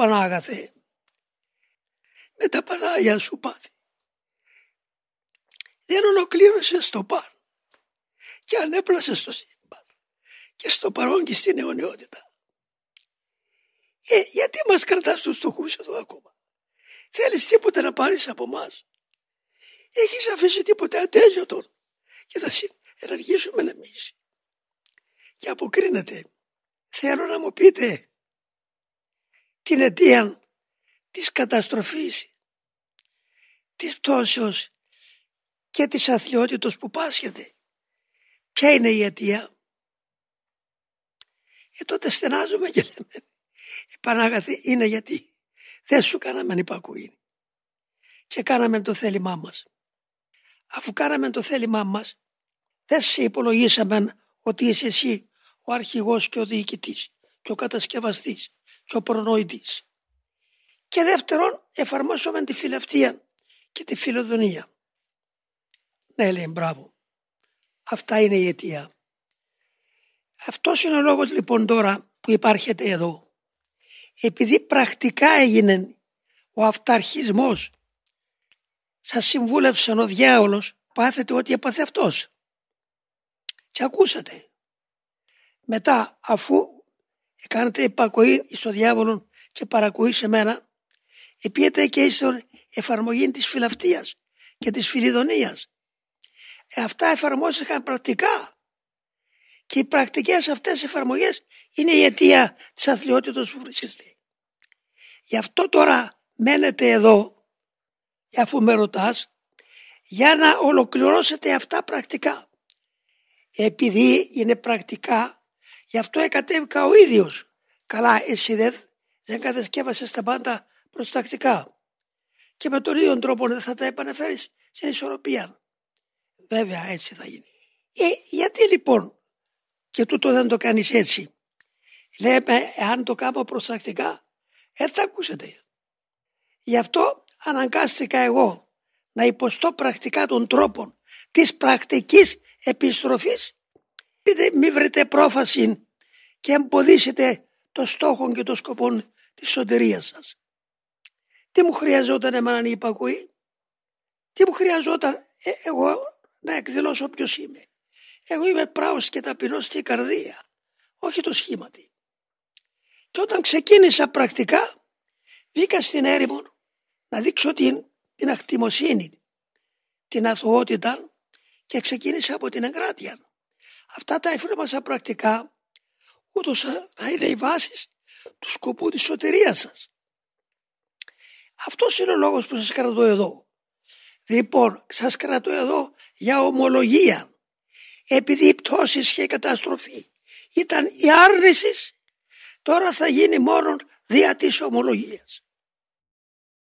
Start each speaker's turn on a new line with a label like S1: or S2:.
S1: Πανάγαθε με τα Πανάγια σου πάθη. Δεν ολοκλήρωσε το παν και ανέπλασε στο σύμπαν και στο παρόν και στην αιωνιότητα. Ε, γιατί μας κρατάς τους στοχούς εδώ ακόμα; Θέλεις τίποτα να πάρεις από μας; Έχεις αφήσει τίποτα ατέλειωτο και θα ενεργήσουμε εμείς. Και αποκρίνεται. Θέλω να μου πείτε την αιτία της καταστροφής, της πτώσεως και της αθλειότητος που πάσχεται. Ποια είναι η αιτία; Ε, τότε στενάζουμε και λέμε η Πανάγαθη είναι γιατί δεν σου κάναμε υπακούει και κάναμε το θέλημά μας. Αφού κάναμε το θέλημά μας δεν σε υπολογίσαμε ότι είσαι εσύ ο αρχηγός και ο διοικητής και ο κατασκευαστής και ο προνοητής. Και δεύτερον εφαρμόσουμε τη φιλαυτία και τη φιλοδονία. Ναι λέει μπράβο. Αυτά είναι η αιτία. Αυτός είναι ο λόγος λοιπόν τώρα που υπάρχετε εδώ. Επειδή πρακτικά έγινε ο αυταρχισμός σας συμβούλευσαν ο διάολος πάθετε ότι έπαθε αυτός. Και ακούσατε. Μετά αφού κάνετε υπακοή στο διάβολο και παρακοή σε μένα επίετε και στην εφαρμογή της φιλαυτίας και της φιλιδονίας. Ε, αυτά εφαρμόστηκαν πρακτικά και οι πρακτικές αυτές εφαρμογές είναι η αιτία της αθλειότητας που βρίσκεστε. Γι' αυτό τώρα μένετε εδώ, αφού με ρωτάς, για να ολοκληρώσετε αυτά πρακτικά. Επειδή είναι πρακτικά, γι' αυτό εκατέβηκα ο ίδιος. Καλά, εσύ δεν, δεν κατασκεύασες τα πάντα προστακτικά. Και με τον ίδιο τρόπο δεν θα τα επαναφέρεις σε ισορροπία. Βέβαια έτσι θα γίνει. Ε, γιατί λοιπόν και τούτο δεν το κάνεις έτσι; Λέμε, αν το κάνω προστακτικά, δεν θα ακούσετε. Γι' αυτό αναγκάστηκα εγώ να υποστώ πρακτικά των τρόπων της πρακτικής επιστροφής μη βρείτε πρόφαση και εμποδίσετε το στόχο και το σκοπό της σωτηρίας σας. Τι μου χρειαζόταν εμένα η υπακοή, τι μου χρειαζόταν ε, εγώ να εκδηλώσω ποιος είμαι; Εγώ είμαι πράος και ταπεινός στην καρδία, όχι το σχήματι. Και όταν ξεκίνησα πρακτικά, βγήκα στην έρημο να δείξω την, την ακτιμοσύνη, την αθωότητα και ξεκίνησα από την εγκράτεια. Αυτά τα εφήρμασα πρακτικά, ούτως να είναι οι βάσεις του σκοπού της σωτηρίας σας. Αυτός είναι ο λόγος που σας κρατώ εδώ. Λοιπόν, σας κρατώ εδώ για ομολογία. Επειδή η πτώση και η καταστροφή ήταν η άρνησης, τώρα θα γίνει μόνο δια της ομολογίας.